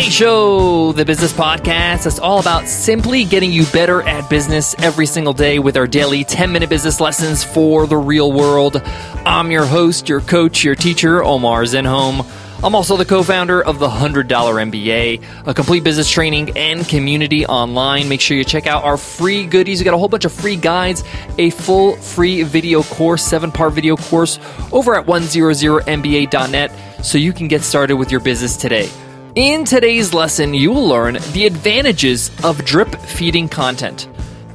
MBA Show, the business podcast that's all about simply getting you better at business every single day with our daily 10 minute business lessons for the real world. I'm your host, your coach, your teacher, Omar Zenhom. I'm also the co founder of the $100 MBA, a complete business training and community online. Make sure you check out our free goodies. We got a whole bunch of free guides, a full free video course, seven part video course over at 100MBA.net so you can get started with your business today. In today's lesson, you will learn the advantages of drip feeding content.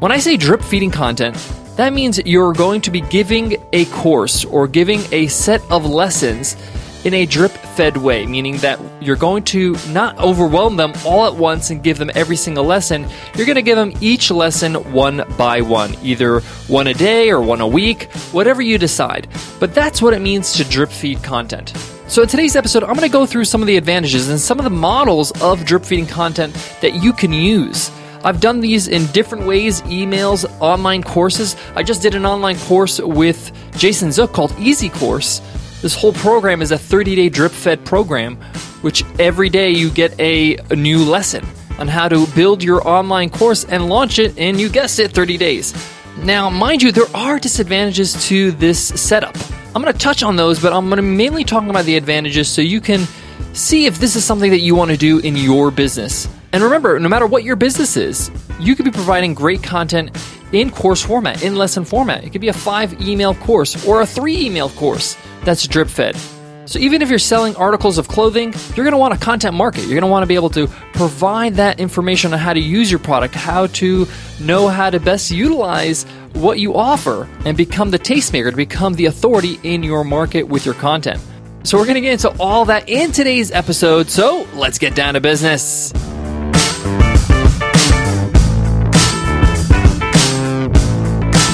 When I say drip feeding content, that means you're going to be giving a course or giving a set of lessons in a drip fed way, meaning that you're going to not overwhelm them all at once and give them every single lesson. You're going to give them each lesson one by one, either one a day or one a week, whatever you decide. But that's what it means to drip feed content. So, in today's episode, I'm going to go through some of the advantages and some of the models of drip feeding content that you can use. I've done these in different ways emails, online courses. I just did an online course with Jason Zook called Easy Course this whole program is a 30 day drip fed program, which every day you get a, new lesson on how to build your online course and launch it in, you guessed it, 30 days. Now, mind you, there are disadvantages to this setup. I'm going to touch on those, but I'm going to mainly talk about the advantages so you can see if this is something that you want to do in your business. And remember, no matter what your business is, you could be providing great content in course format, in lesson format. It could be a five email course or a three email course that's drip fed. So even if you're selling articles of clothing, you're going to want a content market. You're going to want to be able to provide that information on how to use your product, how to know how to best utilize what you offer and become the tastemaker, to become the authority in your market with your content. So we're going to get into all that in today's episode. So let's get down to business.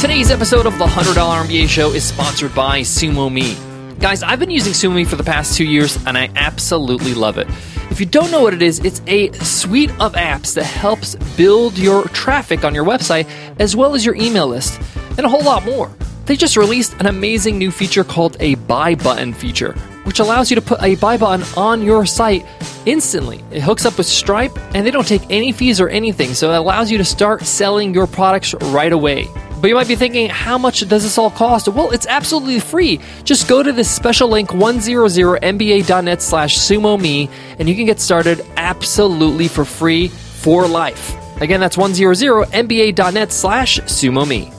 Today's episode of the $100 MBA Show is sponsored by SumoMe. Guys, I've been using SumoMe for the past two years and I absolutely love it. If you don't know what it is, it's a suite of apps that helps build your traffic on your website as well as your email list and a whole lot more. They just released an amazing new feature called a buy button feature, which allows you to put a buy button on your site instantly. It hooks up with Stripe and they don't take any fees or anything, so it allows you to start selling your products right away. But you might be thinking, how much does this all cost? Well, it's absolutely free. Just go to this special link, 100mba.net slash sumo me and you can get started absolutely for free for life. Again, that's 100mba.net slash sumo me.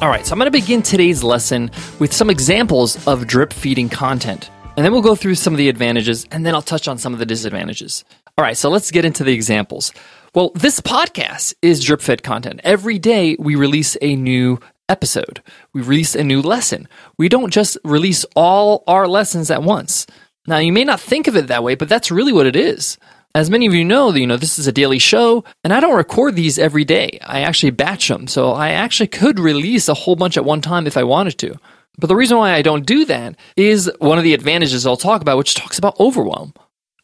All right, so I'm going to begin today's lesson with some examples of drip feeding content. And then we'll go through some of the advantages, and then I'll touch on some of the disadvantages. All right, so let's get into the examples. Well, this podcast is drip fed content. Every day we release a new episode. We release a new lesson. We don't just release all our lessons at once. Now, you may not think of it that way, but that's really what it is. As many of you know, you know this is a daily show, and I don't record these every day. I actually batch them, so I actually could release a whole bunch at one time if I wanted to. But the reason why I don't do that is one of the advantages I'll talk about, which talks about overwhelm.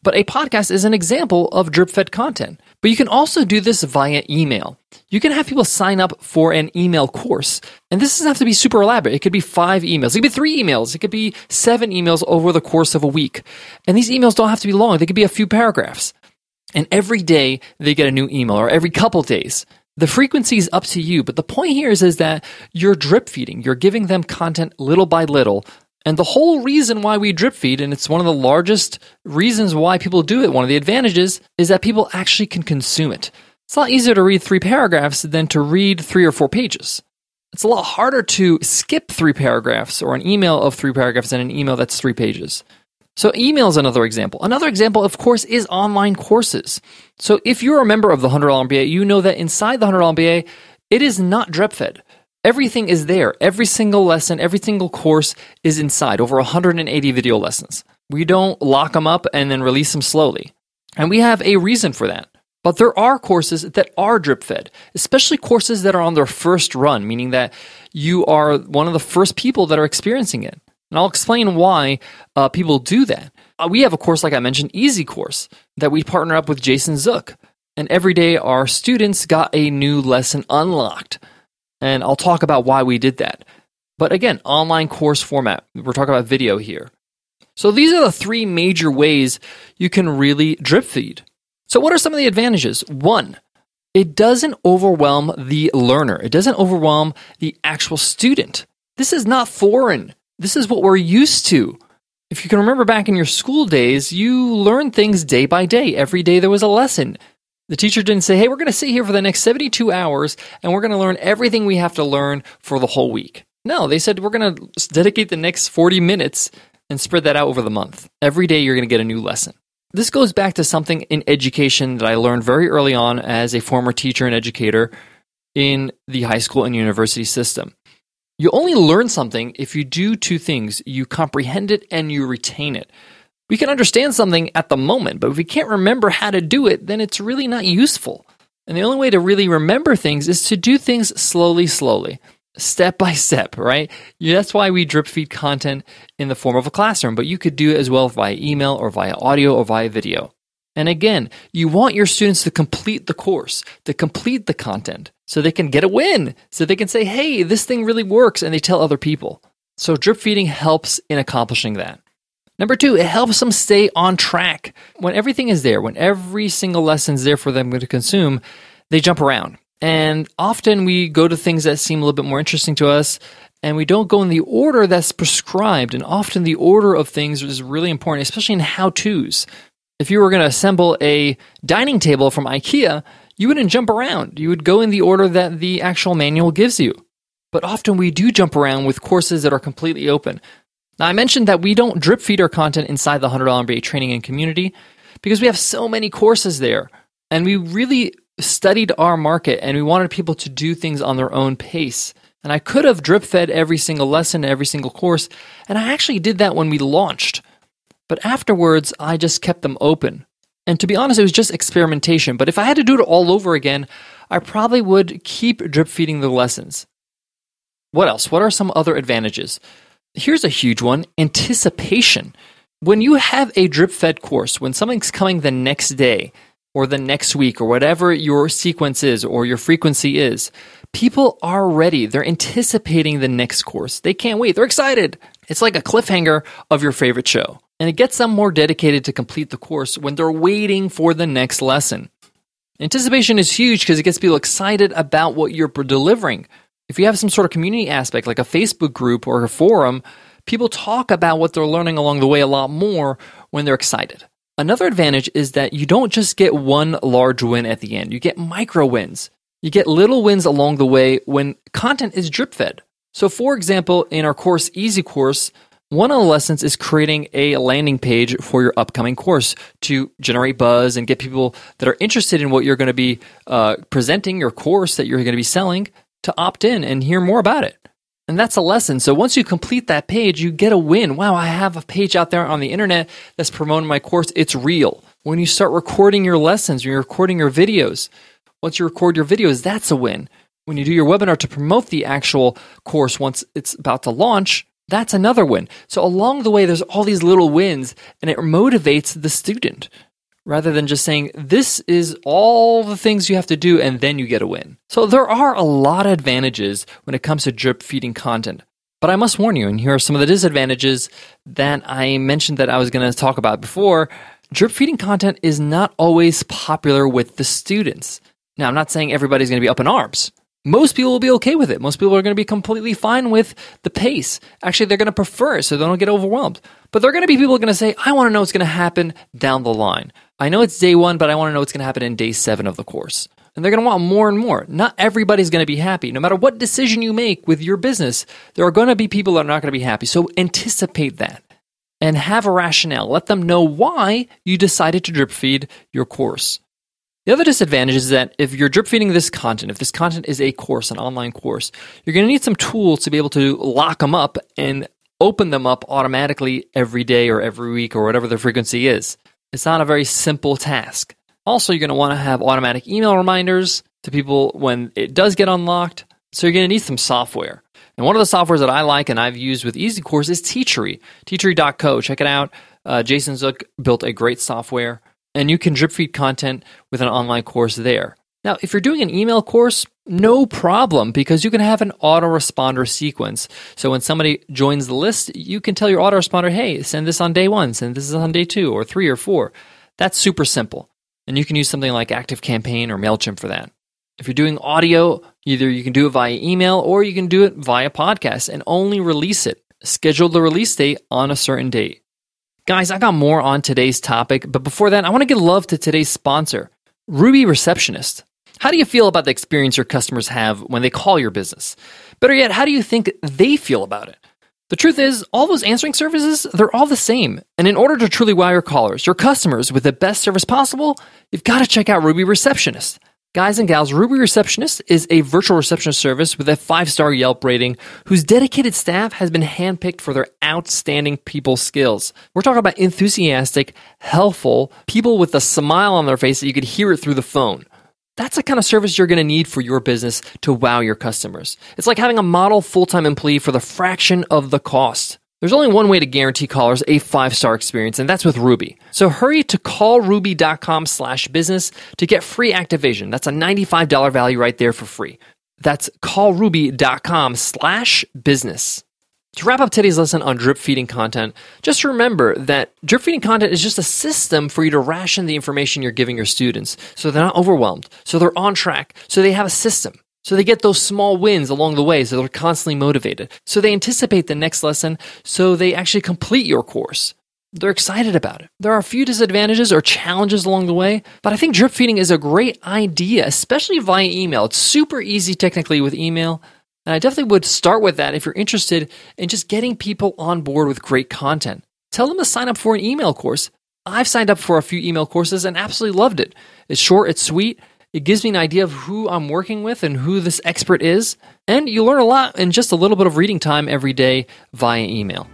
But a podcast is an example of drip fed content. But you can also do this via email. You can have people sign up for an email course. And this doesn't have to be super elaborate. It could be five emails. It could be three emails. It could be seven emails over the course of a week. And these emails don't have to be long. They could be a few paragraphs. And every day they get a new email or every couple days. The frequency is up to you, but the point here is, is that you're drip feeding. You're giving them content little by little and the whole reason why we drip feed, and it's one of the largest reasons why people do it, one of the advantages is that people actually can consume it. It's a lot easier to read three paragraphs than to read three or four pages. It's a lot harder to skip three paragraphs or an email of three paragraphs than an email that's three pages. So, email is another example. Another example, of course, is online courses. So, if you're a member of the $100 MBA, you know that inside the $100 MBA, it is not drip fed. Everything is there. Every single lesson, every single course is inside. Over 180 video lessons. We don't lock them up and then release them slowly. And we have a reason for that. But there are courses that are drip fed, especially courses that are on their first run, meaning that you are one of the first people that are experiencing it. And I'll explain why uh, people do that. Uh, we have a course, like I mentioned, Easy Course, that we partner up with Jason Zook. And every day our students got a new lesson unlocked. And I'll talk about why we did that. But again, online course format. We're talking about video here. So these are the three major ways you can really drip feed. So what are some of the advantages? One, it doesn't overwhelm the learner. It doesn't overwhelm the actual student. This is not foreign. This is what we're used to. If you can remember back in your school days, you learned things day by day. Every day there was a lesson. The teacher didn't say, hey, we're going to sit here for the next 72 hours and we're going to learn everything we have to learn for the whole week. No, they said we're going to dedicate the next 40 minutes and spread that out over the month. Every day you're going to get a new lesson. This goes back to something in education that I learned very early on as a former teacher and educator in the high school and university system. You only learn something if you do two things you comprehend it and you retain it. We can understand something at the moment, but if we can't remember how to do it, then it's really not useful. And the only way to really remember things is to do things slowly, slowly step by step, right? That's why we drip feed content in the form of a classroom, but you could do it as well via email or via audio or via video. And again, you want your students to complete the course, to complete the content, so they can get a win, so they can say, hey, this thing really works, and they tell other people. So drip feeding helps in accomplishing that. Number two, it helps them stay on track. When everything is there, when every single lesson is there for them to consume, they jump around. And often we go to things that seem a little bit more interesting to us, and we don't go in the order that's prescribed. And often the order of things is really important, especially in how to's. If you were going to assemble a dining table from IKEA, you wouldn't jump around. You would go in the order that the actual manual gives you. But often we do jump around with courses that are completely open. Now, I mentioned that we don't drip feed our content inside the $100 MBA training and community because we have so many courses there. And we really studied our market and we wanted people to do things on their own pace. And I could have drip fed every single lesson, every single course, and I actually did that when we launched. But afterwards, I just kept them open. And to be honest, it was just experimentation. But if I had to do it all over again, I probably would keep drip feeding the lessons. What else? What are some other advantages? Here's a huge one anticipation. When you have a drip fed course, when something's coming the next day, or the next week or whatever your sequence is or your frequency is, people are ready. They're anticipating the next course. They can't wait. They're excited. It's like a cliffhanger of your favorite show. And it gets them more dedicated to complete the course when they're waiting for the next lesson. Anticipation is huge because it gets people excited about what you're delivering. If you have some sort of community aspect like a Facebook group or a forum, people talk about what they're learning along the way a lot more when they're excited. Another advantage is that you don't just get one large win at the end, you get micro wins. You get little wins along the way when content is drip fed. So, for example, in our course, Easy Course, one of the lessons is creating a landing page for your upcoming course to generate buzz and get people that are interested in what you're going to be uh, presenting, your course that you're going to be selling, to opt in and hear more about it. And that's a lesson. So once you complete that page, you get a win. Wow, I have a page out there on the internet that's promoting my course. It's real. When you start recording your lessons, when you're recording your videos, once you record your videos, that's a win. When you do your webinar to promote the actual course once it's about to launch, that's another win. So along the way, there's all these little wins and it motivates the student rather than just saying, this is all the things you have to do and then you get a win. So there are a lot of advantages when it comes to drip feeding content. But I must warn you, and here are some of the disadvantages that I mentioned that I was going to talk about before. Drip feeding content is not always popular with the students. Now, I'm not saying everybody's going to be up in arms. Most people will be okay with it. Most people are going to be completely fine with the pace. Actually, they're going to prefer it so they don't get overwhelmed. But there are going to be people going to say, I want to know what's going to happen down the line. I know it's day one, but I want to know what's going to happen in day seven of the course. And they're going to want more and more. Not everybody's going to be happy. No matter what decision you make with your business, there are going to be people that are not going to be happy. So anticipate that and have a rationale. Let them know why you decided to drip feed your course. The other disadvantage is that if you're drip feeding this content, if this content is a course, an online course, you're going to need some tools to be able to lock them up and open them up automatically every day or every week or whatever the frequency is. It's not a very simple task. Also, you're going to want to have automatic email reminders to people when it does get unlocked. So you're going to need some software. And one of the softwares that I like and I've used with Easy Course is Teachery. Teachery.co. Check it out. Uh, Jason Zook built a great software, and you can drip feed content with an online course there. Now, if you're doing an email course, No problem, because you can have an autoresponder sequence. So when somebody joins the list, you can tell your autoresponder, hey, send this on day one, send this on day two, or three or four. That's super simple. And you can use something like ActiveCampaign or MailChimp for that. If you're doing audio, either you can do it via email or you can do it via podcast and only release it. Schedule the release date on a certain date. Guys, I got more on today's topic, but before that, I want to give love to today's sponsor, Ruby Receptionist. How do you feel about the experience your customers have when they call your business? Better yet, how do you think they feel about it? The truth is, all those answering services, they're all the same. And in order to truly your callers, your customers, with the best service possible, you've got to check out Ruby Receptionist. Guys and gals, Ruby Receptionist is a virtual receptionist service with a five star Yelp rating whose dedicated staff has been handpicked for their outstanding people skills. We're talking about enthusiastic, helpful people with a smile on their face that you could hear it through the phone. That's the kind of service you're going to need for your business to wow your customers. It's like having a model full time employee for the fraction of the cost. There's only one way to guarantee callers a five-star experience, and that's with Ruby. So hurry to callruby.com slash business to get free activation. That's a $95 value right there for free. That's callruby.com slash business. To wrap up today's lesson on drip feeding content, just remember that drip feeding content is just a system for you to ration the information you're giving your students so they're not overwhelmed, so they're on track, so they have a system. So they get those small wins along the way, so they're constantly motivated. So they anticipate the next lesson, so they actually complete your course. They're excited about it. There are a few disadvantages or challenges along the way, but I think drip feeding is a great idea, especially via email. It's super easy technically with email. And I definitely would start with that if you're interested in just getting people on board with great content. Tell them to sign up for an email course. I've signed up for a few email courses and absolutely loved it. It's short, it's sweet, it gives me an idea of who I'm working with and who this expert is. And you learn a lot in just a little bit of reading time every day via email.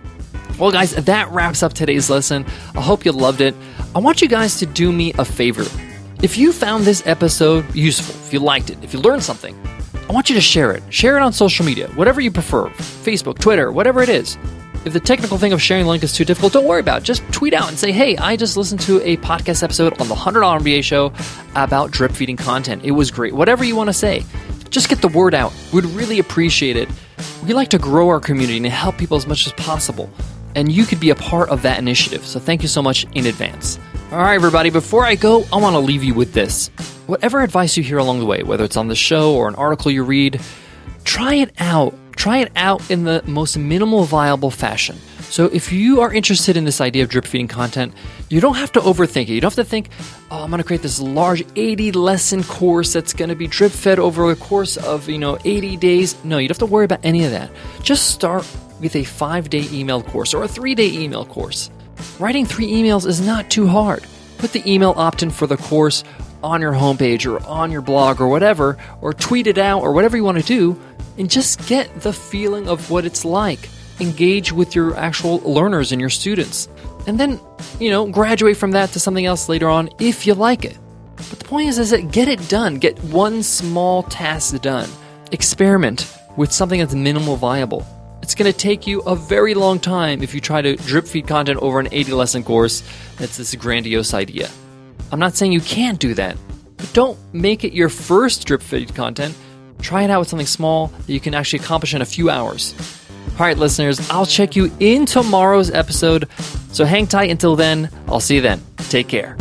Well, guys, that wraps up today's lesson. I hope you loved it. I want you guys to do me a favor. If you found this episode useful, if you liked it, if you learned something, I want you to share it. Share it on social media, whatever you prefer Facebook, Twitter, whatever it is. If the technical thing of sharing link is too difficult, don't worry about it. Just tweet out and say, hey, I just listened to a podcast episode on the $100 MBA show about drip feeding content. It was great. Whatever you want to say, just get the word out. We'd really appreciate it. We like to grow our community and help people as much as possible. And you could be a part of that initiative. So thank you so much in advance. All right, everybody, before I go, I want to leave you with this. Whatever advice you hear along the way, whether it's on the show or an article you read, try it out try it out in the most minimal viable fashion. So if you are interested in this idea of drip feeding content, you don't have to overthink it. You don't have to think, oh, I'm going to create this large 80 lesson course that's going to be drip fed over a course of, you know, 80 days. No, you don't have to worry about any of that. Just start with a 5-day email course or a 3-day email course. Writing 3 emails is not too hard. Put the email opt-in for the course on your homepage or on your blog or whatever, or tweet it out or whatever you want to do and just get the feeling of what it's like. Engage with your actual learners and your students. And then, you know, graduate from that to something else later on if you like it. But the point is, is that get it done. Get one small task done. Experiment with something that's minimal viable. It's going to take you a very long time if you try to drip feed content over an 80 lesson course that's this grandiose idea. I'm not saying you can't do that, but don't make it your first drip feed content Try it out with something small that you can actually accomplish in a few hours. All right, listeners, I'll check you in tomorrow's episode. So hang tight until then. I'll see you then. Take care.